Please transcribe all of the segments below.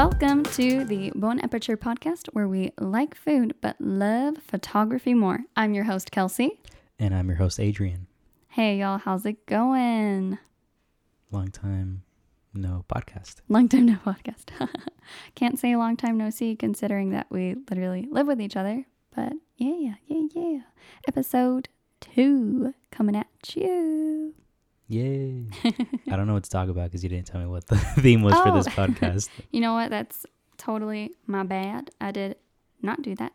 Welcome to the Bon Aperture podcast, where we like food but love photography more. I'm your host, Kelsey. And I'm your host, Adrian. Hey, y'all, how's it going? Long time no podcast. Long time no podcast. Can't say long time no see, considering that we literally live with each other. But yeah, yeah, yeah. Episode two coming at you. Yay. I don't know what to talk about because you didn't tell me what the theme was for this Oh. podcast. You know what? That's totally my bad. I did not do that.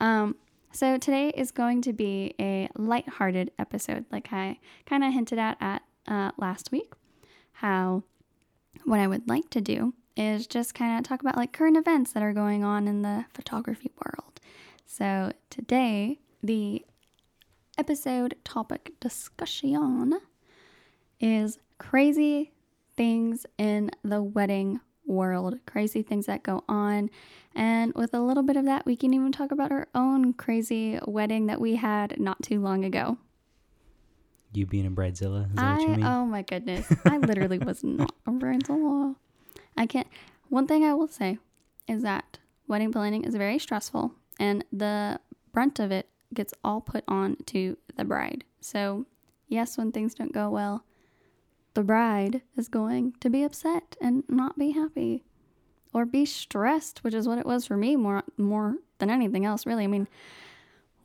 Um, so today is going to be a lighthearted episode, like I kind of hinted at at uh, last week. How what I would like to do is just kind of talk about like current events that are going on in the photography world. So today, the episode topic discussion is crazy things in the wedding world, crazy things that go on. And with a little bit of that, we can even talk about our own crazy wedding that we had not too long ago. You being a bridezilla? Is that I, what you mean? oh my goodness, I literally was not a bridezilla. I can't. One thing I will say is that wedding planning is very stressful, and the brunt of it gets all put on to the bride. So, yes, when things don't go well, the bride is going to be upset and not be happy or be stressed, which is what it was for me more more than anything else, really. I mean,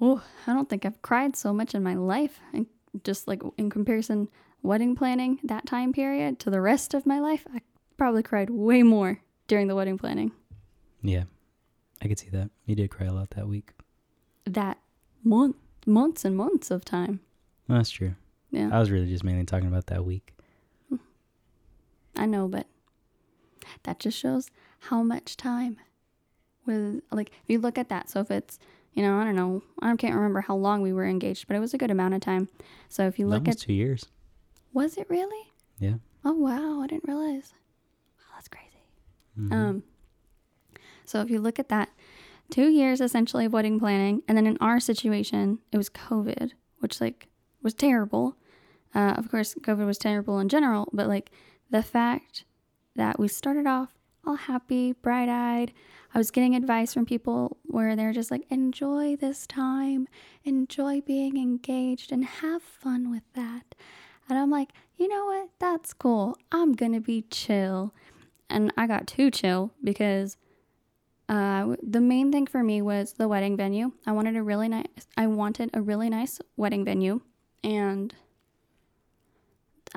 oh, I don't think I've cried so much in my life, and just like in comparison, wedding planning that time period to the rest of my life, I probably cried way more during the wedding planning. yeah, I could see that. You did cry a lot that week. That month, months and months of time. Well, that's true. Yeah, I was really just mainly talking about that week. I know, but that just shows how much time was like if you look at that. So if it's you know I don't know I can't remember how long we were engaged, but it was a good amount of time. So if you look Almost at two years. was it really? Yeah. Oh wow, I didn't realize. Wow, that's crazy. Mhm. Um, so if you look at that, two years essentially of wedding planning, and then in our situation, it was COVID, which like was terrible. Uh, of course, COVID was terrible in general, but like the fact that we started off all happy, bright eyed. I was getting advice from people where they're just like, enjoy this time, enjoy being engaged, and have fun with that. And I'm like, you know what? That's cool. I'm gonna be chill and I got too chill because uh, the main thing for me was the wedding venue. I wanted a really nice. I wanted a really nice wedding venue, and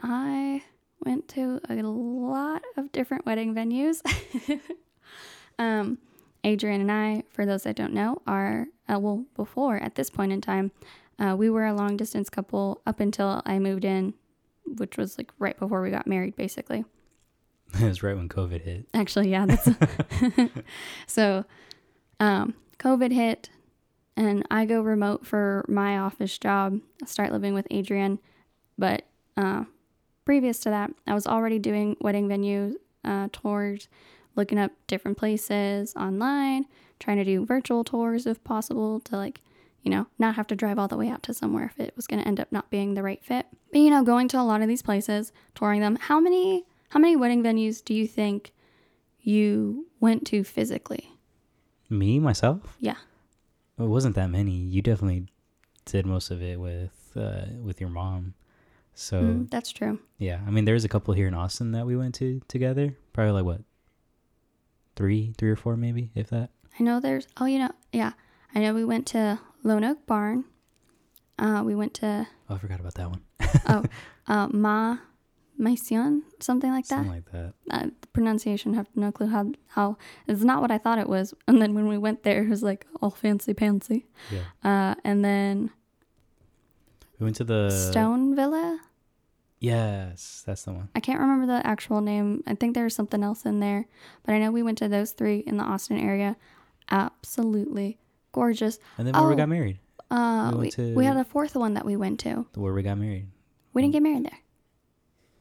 I went to a lot of different wedding venues. um, Adrian and I, for those that don't know, are uh, well before at this point in time, uh, we were a long distance couple up until I moved in, which was like right before we got married, basically. it was right when COVID hit. Actually, yeah, that's so. Um, COVID hit, and I go remote for my office job. I start living with Adrian, but uh, previous to that, I was already doing wedding venue uh, tours, looking up different places online, trying to do virtual tours if possible to like, you know, not have to drive all the way out to somewhere if it was going to end up not being the right fit. But you know, going to a lot of these places, touring them. How many how many wedding venues do you think you went to physically? Me, myself? Yeah. It wasn't that many. You definitely did most of it with uh, with your mom. So Mm, that's true. yeah, I mean, there's a couple here in Austin that we went to together. Probably like what, three, three or four, maybe, if that. I know there's oh you know yeah. I know we went to Lone Oak Barn. Uh, we went to Oh, I forgot about that one. oh uh, Ma Maison, something like that. Something like that. uh, the pronunciation have no clue how how it's not what I thought it was. And then when we went there, it was like all fancy pantsy. Yeah. Uh, and then We went to the Stone Villa. Yes, that's the one. I can't remember the actual name. I think there was something else in there, but I know we went to those three in the Austin area. Absolutely gorgeous. And then where we Oh. got married. Uh, We we, to- we had a fourth one that we went to. The where we got married. We didn't get married there.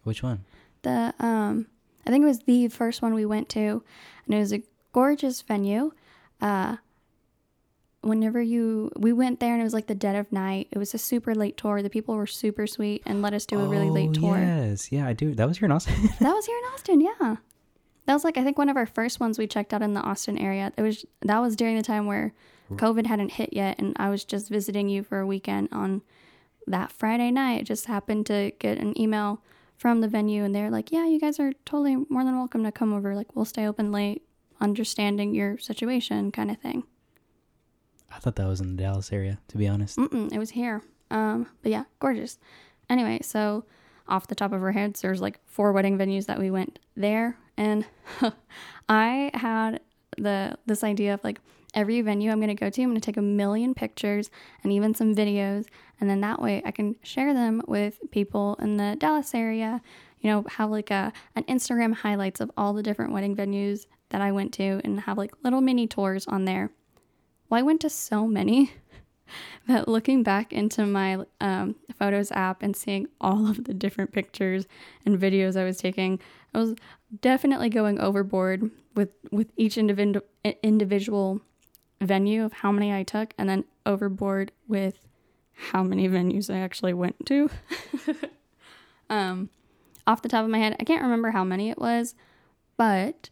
Which one? the um I think it was the first one we went to and it was a gorgeous venue. Uh whenever you we went there and it was like the dead of night. It was a super late tour. The people were super sweet and let us do a really late Oh, tour. Yes, yeah, I do. That was here in Austin. That was here in Austin, yeah. That was like I think one of our first ones we checked out in the Austin area. It was that was during the time where COVID hadn't hit yet, and I was just visiting you for a weekend on that Friday night. Just happened to get an email from the venue, and they're like, "Yeah, you guys are totally more than welcome to come over. Like, we'll stay open late, understanding your situation, kind of thing." I thought that was in the Dallas area, to be honest. Mm-mm, it was here. Um, but yeah, gorgeous. Anyway, so off the top of our heads, there's like four wedding venues that we went there, and I had the this idea of like every venue I'm going to go to, I'm going to take a million pictures and even some videos, and then that way I can share them with people in the Dallas area. You know, have like a an Instagram highlights of all the different wedding venues that I went to, and have like little mini tours on there. Well, I went to so many that looking back into my um, photos app and seeing all of the different pictures and videos I was taking, I was definitely going overboard with with each individual individual venue of how many I took, and then overboard with how many venues I actually went to. um, off the top of my head, I can't remember how many it was, but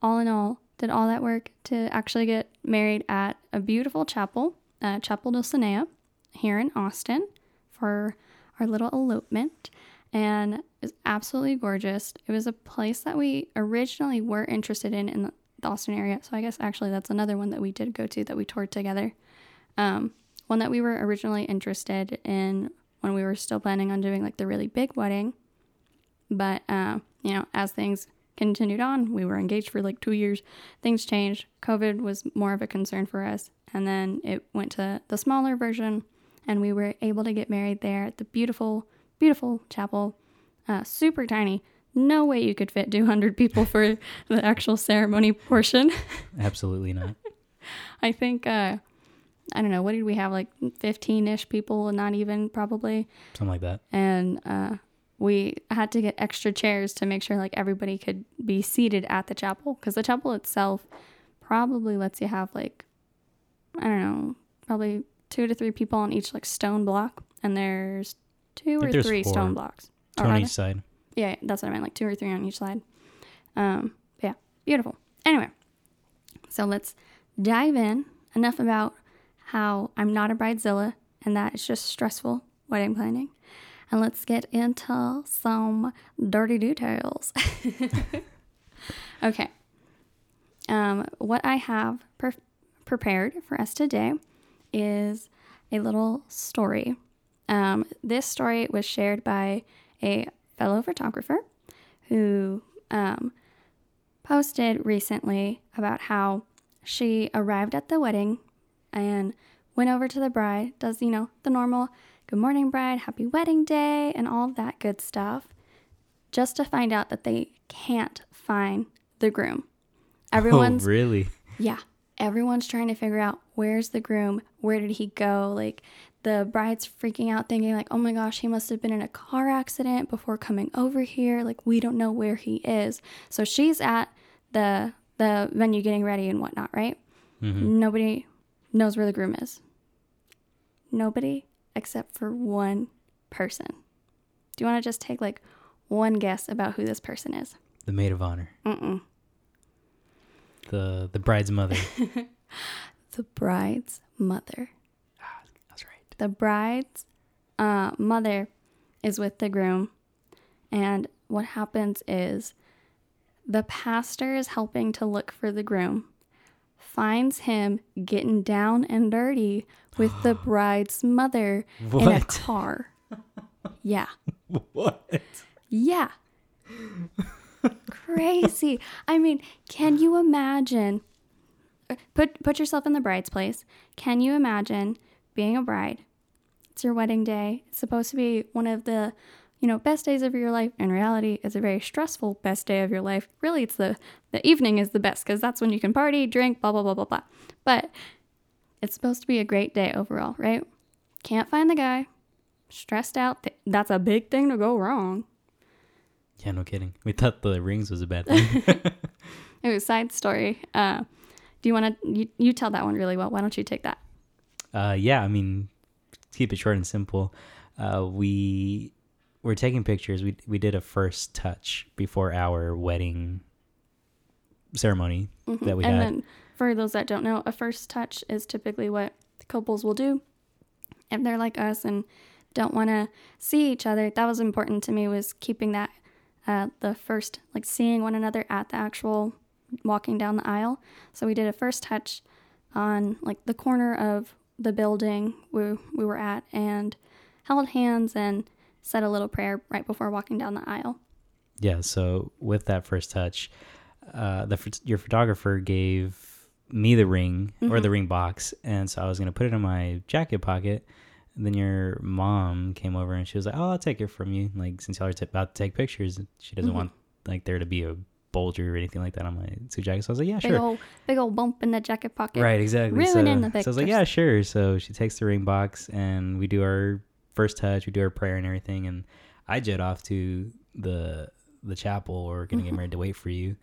all in all, did all that work to actually get married at a beautiful chapel, uh, Chapel Dulcinea, here in Austin, for our little elopement. And it was absolutely gorgeous. It was a place that we originally were interested in in the Austin area. So I guess actually that's another one that we did go to that we toured together. Um, one that we were originally interested in when we were still planning on doing like the really big wedding. But, uh, you know, as things continued on, we were engaged for like two years. Things changed. COVID was more of a concern for us. And then it went to the smaller version, and we were able to get married there at the beautiful, beautiful chapel. Uh, super tiny. No way you could fit 200 people for the actual ceremony portion. Absolutely not. I think, uh, I don't know, what did we have? Like 15 ish people, not even probably. Something like that. And uh, we had to get extra chairs to make sure like everybody could be seated at the chapel because the chapel itself probably lets you have like, I don't know, probably two to three people on each like stone block. And there's two or there's three four. stone blocks. On each side. Yeah, that's what I meant. Like two or three on each side. Um, yeah, beautiful. Anyway, so let's dive in. Enough about how I'm not a bridezilla and that it's just stressful wedding planning. And let's get into some dirty details. okay. Um, what I have pre- prepared for us today is a little story. Um, this story was shared by a fellow photographer who um, posted recently about how she arrived at the wedding and went over to the bride, does, you know, the normal good morning, bride, happy wedding day, and all that good stuff, just to find out that they can't find the groom. Everyone's oh, really? yeah. Everyone's trying to figure out where's the groom? Where did he go? Like the bride's freaking out thinking like, "Oh my gosh, he must have been in a car accident before coming over here. Like we don't know where he is." So she's at the the venue getting ready and whatnot, right? hmm Nobody knows where the groom is. Nobody except for one person. Do you want to just take like one guess about who this person is? The maid of honor. Mm-mm. The the bride's mother. The bride's mother. Ah, That's right. the bride's uh, mother is with the groom, and what happens is the pastor is helping to look for the groom, finds him getting down and dirty with the bride's mother in a What? car. Yeah. What? Yeah. Crazy. I mean, can you imagine uh, put put yourself in the bride's place. Can you imagine being a bride? It's your wedding day. It's supposed to be one of the, you know, best days of your life. In reality, it's a very stressful best day of your life. Really, it's the the evening is the best cuz that's when you can party, drink, blah blah blah blah blah. But it's supposed to be a great day overall, right? Can't find the guy. Stressed out. Th- That's a big thing to go wrong. Yeah, no kidding. We thought the rings was a bad thing. Anyway, side story. Uh, do you want to? You, you tell that one really well. Why don't you take that? uh, yeah, I mean, keep it short and simple. Uh, we were taking pictures. We we did a first touch before our wedding ceremony Mhm. that we and had. then for those that don't know, a first touch is typically what couples will do if they're like us and don't want to see each other. That was important to me was keeping that uh, the first like seeing one another at the actual walking down the aisle. So we did a first touch on like the corner of the building we we were at and held hands and said a little prayer right before walking down the aisle. Yeah. So with that first touch, uh, the your photographer gave me the ring or the ring box, and so I was gonna put it in my jacket pocket. And then your mom came over and she was like, "Oh, I'll take it from you." Like since y'all are t- about to take pictures, she doesn't Mhm. want like there to be a bulger or anything like that on my suit jacket. So I was like, "Yeah, Big sure." old big old bump in the jacket pocket. Right, exactly. So, Ruining the so I was like, yeah, sure. So she takes the ring box and we do our first touch, we do our prayer and everything, and I jet off to the the chapel or we're gonna Mm-hmm. get married to wait for you.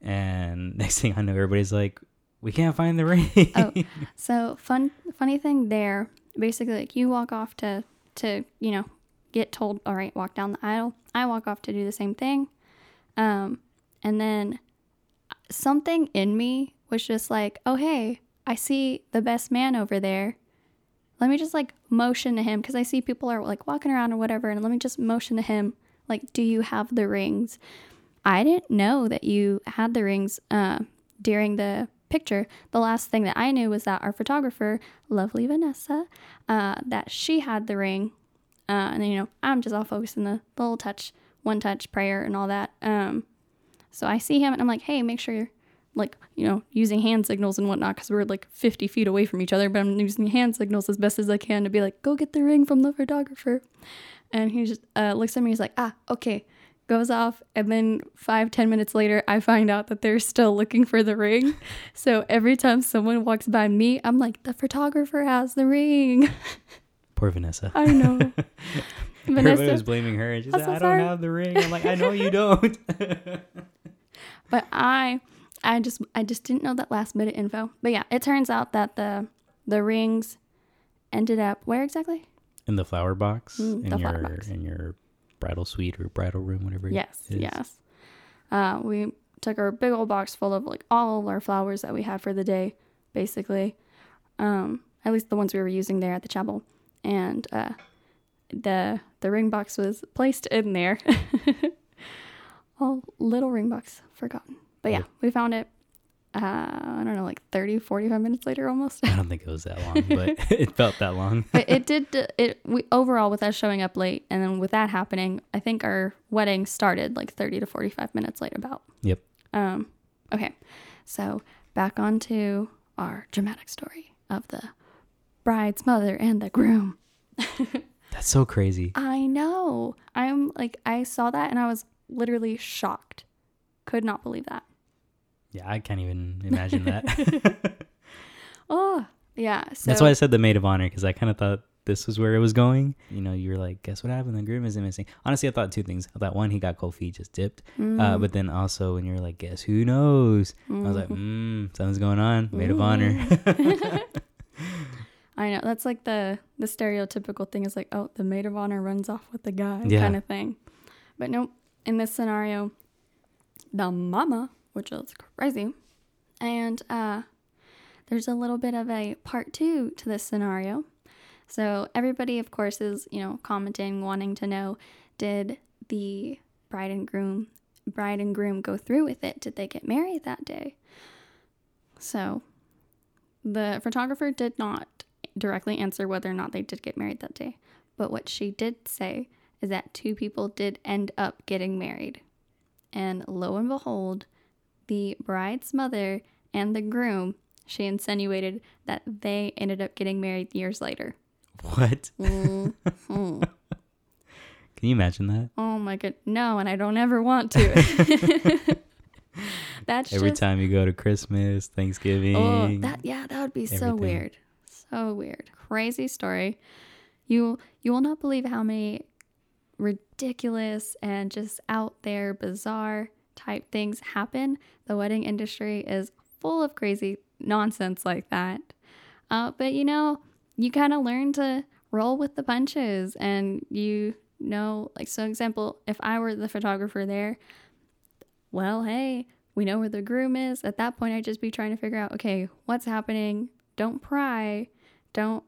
And next thing I know, everybody's like, we can't find the ring. Oh. So fun funny thing there, basically like you walk off to to, you know, get told, all right, walk down the aisle. I walk off to do the same thing. Um and then something in me was just like, "Oh, hey, I see the best man over there. Let me just like motion to him because I see people are like walking around or whatever, and let me just motion to him like, "Do you have the rings?" I didn't know that you had the rings uh, during the picture. The last thing that I knew was that our photographer, lovely Vanessa, uh, that she had the ring. Uh, and then, you know, I'm just all focused on the little touch, one touch prayer and all that. Um, so I see him and I'm like, hey, make sure you're like, you know, using hand signals and whatnot because we're like 50 feet away from each other, but I'm using hand signals as best as I can to be like, go get the ring from the photographer. And he just uh, looks at me, he's like, ah, okay goes off and then five ten minutes later i find out that they're still looking for the ring so every time someone walks by me i'm like the photographer has the ring Poor Vanessa. i know Everybody was blaming her, and she's I'm like, so "I sorry." don't have the ring." I'm like, "I know you don't." but i i just i just didn't know that last minute info but yeah it turns out that the the rings ended up where exactly in the flower box Mm, in the your flower box. in your bridal suite or bridal room, whatever. Yes, is. yes. Uh, we took our big old box full of like all of our flowers that we had for the day, basically. Um, at least the ones we were using there at the chapel, and uh, the the ring box was placed in there. oh, little ring box, forgotten. But yeah, we found it. Uh, I don't know, like 30, 45 minutes later, almost. I don't think it was that long, but it felt that long. it, it did it we overall with us showing up late and then with that happening i think our wedding started like 30 to 45 minutes late about Yep. um okay so back on to our dramatic story of the bride's mother and the groom That's so crazy. i know i'm like i saw that and i was literally shocked could not believe that Yeah, I can't even imagine that. oh yeah so That's why I said the maid of honor because I kind of thought this was where it was going. You know, you were like, guess what happened? The groom isn't missing. Honestly, I thought two things. I thought one, he got cold feet, just dipped. Mm. Uh, but then also when you were like, guess who knows? I was like, Mm-hmm. mm, something's going on. Maid of honor. I know that's like the the stereotypical thing is like, oh, the maid of honor runs off with the guy Yeah. kind of thing. But nope, in this scenario, the mama, which is crazy, and uh, there's a little bit of a part two to this scenario. So everybody, of course, is you know commenting, wanting to know, did the bride and groom, bride and groom go through with it? Did they get married that day? So the photographer did not directly answer whether or not they did get married that day. But what she did say is that two people did end up getting married. And lo and behold, the bride's mother and the groom, she insinuated that they ended up getting married years later. what? Mhm. Can you imagine that? oh my god, no, and I don't ever want to. That's Every just time you go to Christmas, Thanksgiving. Oh, that yeah, that would be so weird. So weird. Crazy story. You you will not believe how many ridiculous and just out there bizarre type things happen. The wedding industry is full of crazy nonsense like that. Uh, but you know, you kind of learn to roll with the punches and you know like so example if i were the photographer there well hey We know where the groom is. At that point, I'd just be trying to figure out, okay, what's happening? Don't pry. Don't,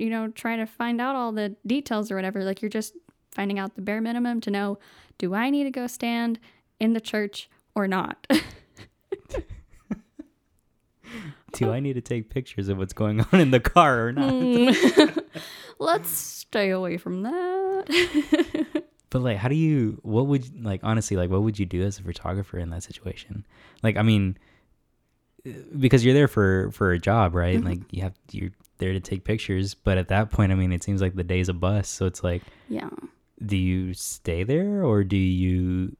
you know, try to find out all the details or whatever. Like you're just finding out the bare minimum to know do I need to go stand in the church or not? Do I need to take pictures of what's going on in the car or not? Mm. Let's stay away from that. But like, how do you? What would like honestly like? What would you do as a photographer in that situation? Like, I mean, uh, because you're there for for a job, right? Mhm. Like, you have you're there to take pictures. But at that point, I mean, it seems like the day's a bus. So it's like, yeah. do you stay there or do you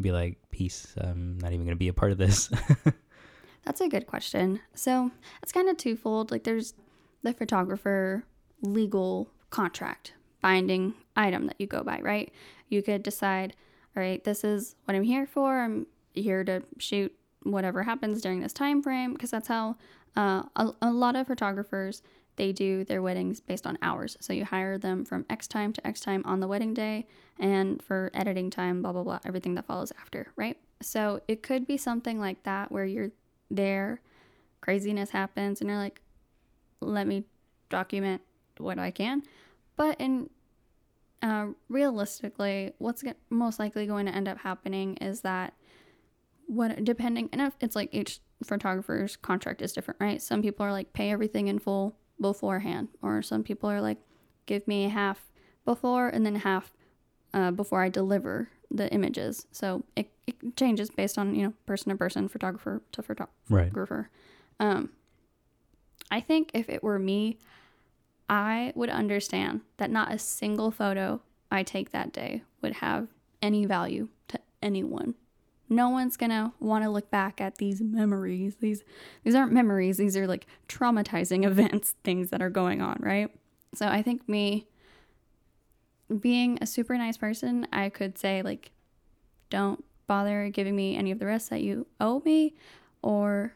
be like, peace? I'm not even gonna be a part of this. That's a good question. So it's kind of twofold. Like there's the photographer legal contract binding item that you go by, right? You could decide, all right, this is what I'm here for. I'm here to shoot whatever happens during this time frame because that's how uh, a, a lot of photographers they do their weddings based on hours. So you hire them from X time to X time on the wedding day, and for editing time, blah blah blah, everything that follows after, right? So it could be something like that where you're there, craziness happens, and you're like, let me document what I can. But in uh, realistically, what's most likely going to end up happening is that what depending and if it's like each photographer's contract is different, right? Some people are like pay everything in full beforehand, or some people are like give me half before and then half uh, before I deliver the images. So it, it changes based on you know person to person, photographer to photographer right. Um, I think if it were me, I would understand that not a single photo I take that day would have any value to anyone. No one's gonna want to look back at these memories. These these aren't memories. These are like traumatizing events, things that are going on, right? So I think me being a super nice person, I could say like, don't bother giving me any of the rest that you owe me, or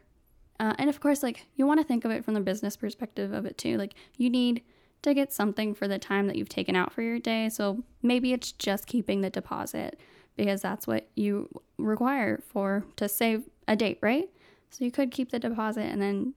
uh, and of course, like you want to think of it from the business perspective of it too. Like you need to get something for the time that you've taken out for your day. So maybe it's just keeping the deposit because that's what you require for to save a date, right? So you could keep the deposit and then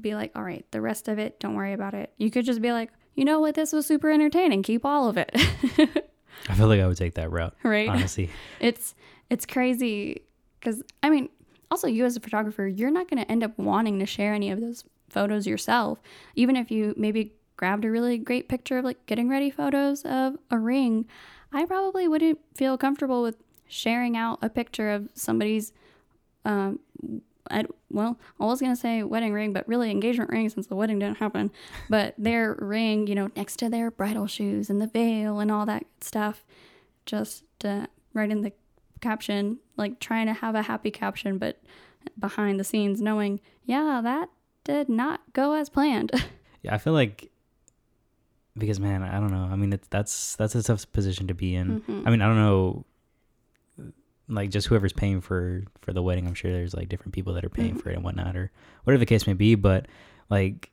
be like, all right, the rest of it, don't worry about it. You could just be like, you know what, this was super entertaining. Keep all of it. I feel like I would take that route, right? honestly. it's it's crazy because I mean, also you as a photographer, you're not going to end up wanting to share any of those photos yourself, even if you maybe grabbed a really great picture of like getting ready photos of a ring. I probably wouldn't feel comfortable with sharing out a picture of somebody's. Um, well, I was gonna say wedding ring, but really engagement ring since the wedding didn't happen. But their ring, you know, next to their bridal shoes and the veil and all that stuff, just uh, right in the caption, like trying to have a happy caption, but behind the scenes knowing, yeah, that did not go as planned. Yeah, I feel like because man, I don't know. I mean, it's that's that's a tough position to be in. Mhm. I mean, I don't know. Like just whoever's paying for for the wedding, I'm sure there's like different people that are paying Mhm. for it and whatnot, or whatever the case may be. But like,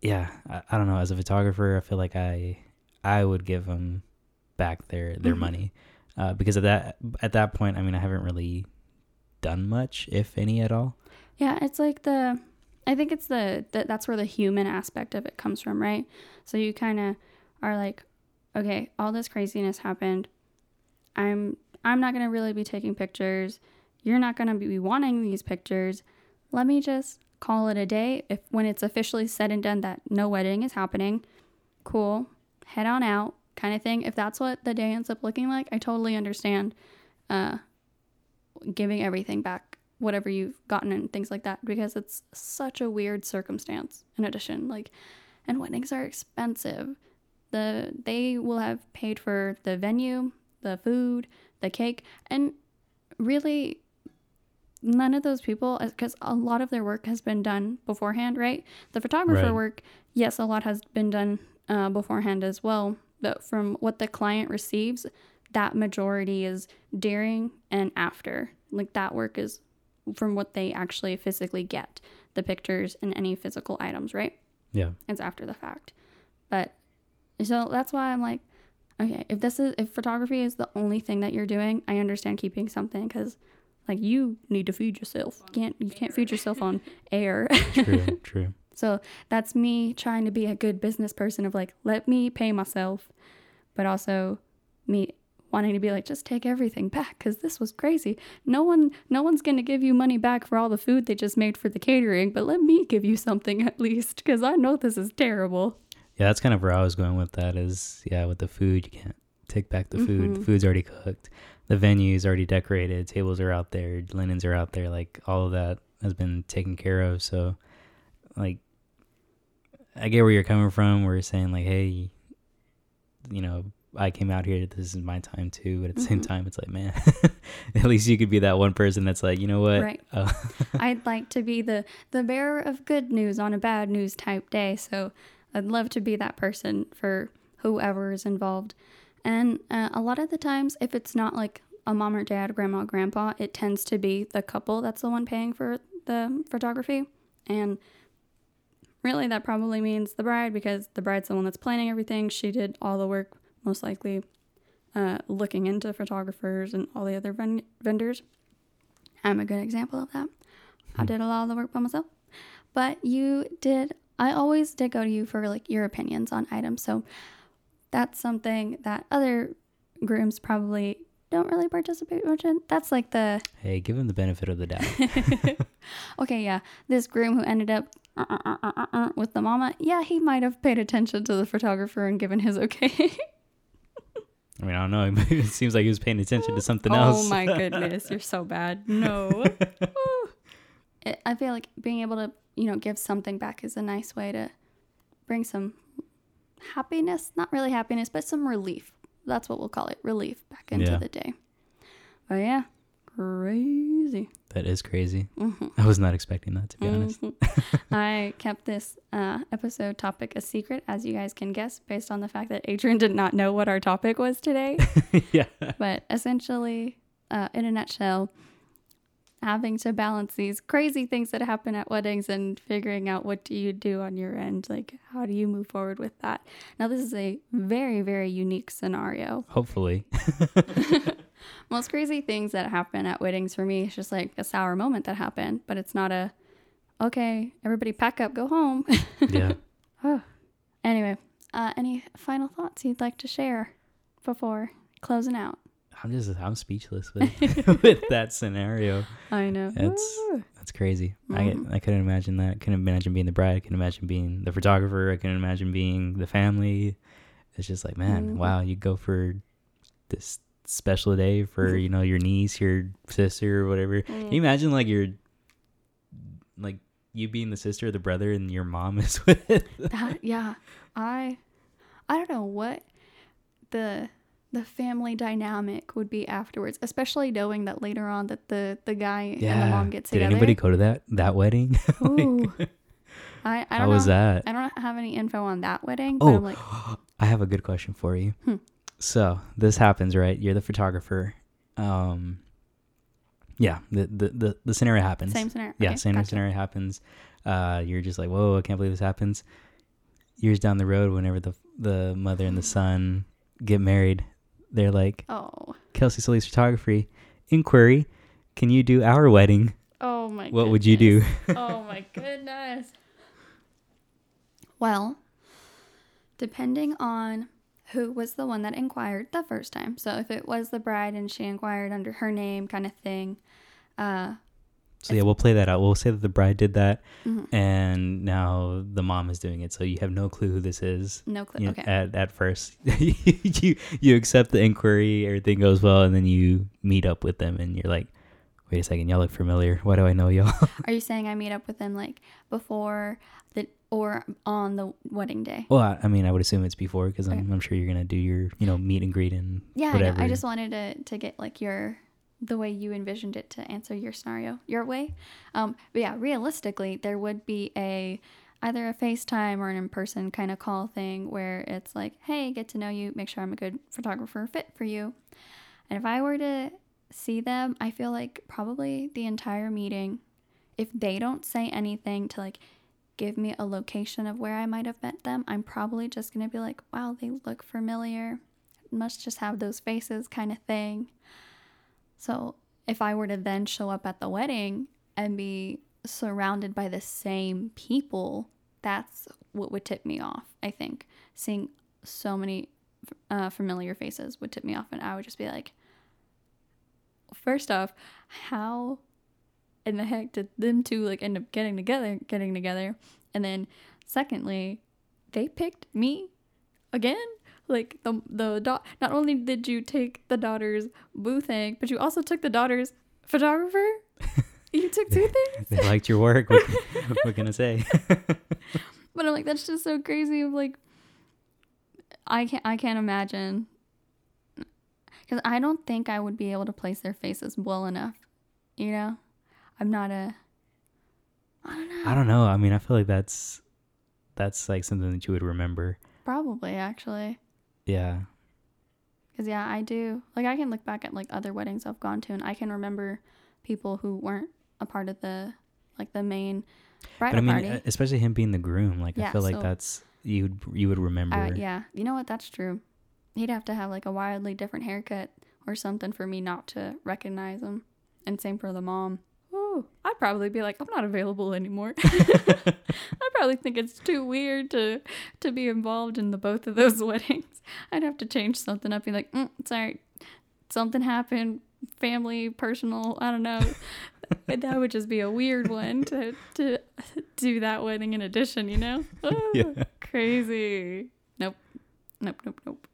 yeah, I, I don't know. As a photographer, I feel like I I would give them back their their Mhm. money uh, because at that at that point, I mean, I haven't really done much, if any at all. Yeah, it's like the I think it's the, the that's where the human aspect of it comes from, right? So you kind of are like, okay, all this craziness happened. I'm I'm not going to really be taking pictures. You're not going to be wanting these pictures. Let me just call it a day. If when it's officially said and done that no wedding is happening, cool. Head on out kind of thing. If that's what the day ends up looking like, I totally understand uh giving everything back whatever you've gotten and things like that because it's such a weird circumstance in addition like and weddings are expensive. The they will have paid for the venue the food the cake and really none of those people because a lot of their work has been done beforehand right? The photographer Right. work yes a lot has been done uh, beforehand as well but from what the client receives that majority is during and after. Like that work is from what they actually physically get the pictures and any physical items right Yeah. it's after the fact but so that's why i'm like okay if this is if photography is the only thing that you're doing i understand keeping something because Like you need to feed yourself. You can't you can't feed yourself on air. True, true. So that's me trying to be a good business person of like, let me pay myself, but also me wanting to be like, just take everything back because this was crazy. No one, no one's gonna give you money back for all the food they just made for the catering, but let me give you something at least because I know this is terrible. Yeah, that's kind of where I was going with that. Is yeah, with the food, you can't take back the food. The Mhm. food's already cooked. The venue's already decorated. Tables are out there. Linens are out there. Like all of that has been taken care of. So, like, I get where you're coming from. Where you're saying like, hey, you know, I came out here. This is my time too. But at the same Mhm. time, it's like, man, at least you could be that one person that's like, you know what? Right. Uh, I'd like to be the the bearer of good news on a bad news type day. So I'd love to be that person for whoever is involved. And uh, a lot of the times, if it's not like a mom or dad, grandma, or grandpa, it tends to be the couple that's the one paying for the photography. And really, that probably means the bride because the bride's the one that's planning everything. She did all the work, most likely, uh, looking into photographers and all the other ven- vendors. I'm a good example of that. I did a lot of the work by myself. But you did, I always did go to you for like your opinions on items. So that's something that other grooms probably don't really participate much in. That's like the, hey, give him the benefit of the doubt. okay, yeah, this groom who ended up uh, uh, uh, uh, uh, with the mama, yeah, he might have paid attention to the photographer and given his okay. I mean, I don't know. It seems like he was paying attention to something oh else. Oh my goodness, you're so bad. No. it, I feel like being able to, you know, give something back is a nice way to bring some happiness, not really happiness, but some relief. That's what we'll call it, relief back into Yeah. the day. But yeah, crazy. That is crazy. hmm I was not expecting that, to be honest. Mhm. I kept this uh, episode topic a secret, as you guys can guess, based on the fact that Adrian did not know what our topic was today. yeah. but essentially, uh, in a nutshell, having to balance these crazy things that happen at weddings and figuring out what do you do on your end, like how do you move forward with that. Now, this is a very, very unique scenario. Hopefully. Most crazy things that happen at weddings for me is just like a sour moment that happened, but it's not a okay, everybody pack up, go home. Yeah. oh. Anyway, uh, any final thoughts you'd like to share before closing out? I'm just, I'm speechless with, with that scenario. I know. It's- Woo. That's crazy. Mhm. I, I couldn't imagine that. couldn't imagine being the bride. I couldn't imagine being the photographer. I couldn't imagine being the family. It's just like, man, Mhm. wow, you go for this special day for, you know, your niece, your sister, or whatever. Can Mm. you imagine like your like you being the sister or the brother and your mom is with that yeah i i don't know what the the family dynamic would be afterwards especially knowing that later on that the the guy and the mom get Did anybody go to that that wedding? Ooh. i i don't was know that? i don't have any info on that wedding but Oh, i'm like I have a good question for you. Hmm. So this happens, right? You're the photographer. Um, yeah, the the the, the scenario happens. same scenario yeah, Okay, same gotcha. scenario happens. Uh, you're just like, whoa, I can't believe this happens. Years down the road, whenever the the mother and the son get married, they're like, oh Kelsey Sully's photography inquiry. Can you do our wedding? oh my What would you do? oh my goodness well depending on who was the one that inquired the first time. So if it was the bride and she inquired under her name, kind of thing, uh, So yeah, we'll play that out. We'll say that the bride did that, mhm, and now the mom is doing it. So you have no clue who this is. no clue. you know, Okay. at at first you you accept the inquiry everything goes well and then you meet up with them and you're like wait a second y'all look familiar why do i know y'all Are you saying I meet up with them like before the or on the wedding day? well I, I mean i would assume it's before because I'm, I'm sure you're gonna do your you know meet and greet and Yeah, I, I just wanted to to get like your the way you envisioned it to answer your scenario your way. Um, but yeah, realistically, there would be a either a FaceTime or an in-person kind of call thing where it's like, hey, get to know you, make sure I'm a good photographer fit for you. And if I were to see them, I feel like probably the entire meeting, if they don't say anything to like give me a location of where I might have met them, I'm probably just gonna be like, wow, they look familiar. Must just have those faces kind of thing. So if I were to then show up at the wedding and be surrounded by the same people, that's what would tip me off. I think seeing so many uh, familiar faces would tip me off, and I would just be like, first off, how in the heck did them two like end up getting together, getting together, and then secondly, they picked me again. Like the the do- not only did you take the daughter's boo thing, but you also took the daughter's photographer. You took two things. they liked your work. What, what can I say? But I'm like, that's just so crazy. Of like, I can't, I can't imagine, because I don't think I would be able to place their faces well enough. You know, I'm not a. I don't know. I don't know. I mean, I feel like that's that's like something that you would remember. Probably actually, Yeah. because yeah, I do. Like, I can look back at like other weddings I've gone to, and I can remember people who weren't a part of the like the main But I mean, party. especially him being the groom, like I Yeah, feel like that's you would you would remember. Uh, yeah, you know what? That's true. He'd have to have like a wildly different haircut or something for me not to recognize him. And same for the mom. Oh, I'd probably be like, I'm not available anymore. I probably think it's too weird to to be involved in the both of those weddings. I'd have to change something up. Be like, mm, sorry, something happened, family, personal. I don't know. That would just be a weird one to to do that wedding in addition. You know? Yeah. Crazy. Nope. Nope. Nope. Nope.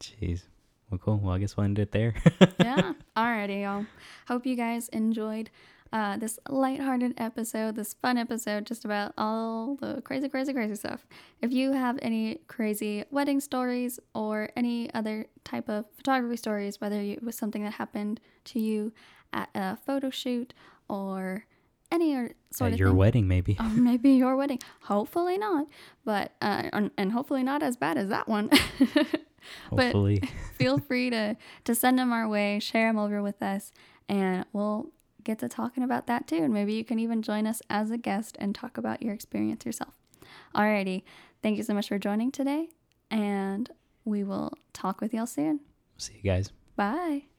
Jeez. Well, cool. Well, I guess we'll end it there. yeah. Alrighty, y'all. Hope you guys enjoyed uh, this lighthearted episode, this fun episode, just about all the crazy, crazy, crazy stuff. If you have any crazy wedding stories or any other type of photography stories, whether it was something that happened to you at a photo shoot or any sort At of your thing. wedding, maybe. or maybe your wedding. Hopefully not, but uh, and, and hopefully not as bad as that one. but- Hopefully. Feel free to to send them our way, share them over with us, and we'll get to talking about that too. And maybe you can even join us as a guest and talk about your experience yourself. Alrighty, thank you so much for joining today, and we will talk with y'all soon. See you guys. Bye.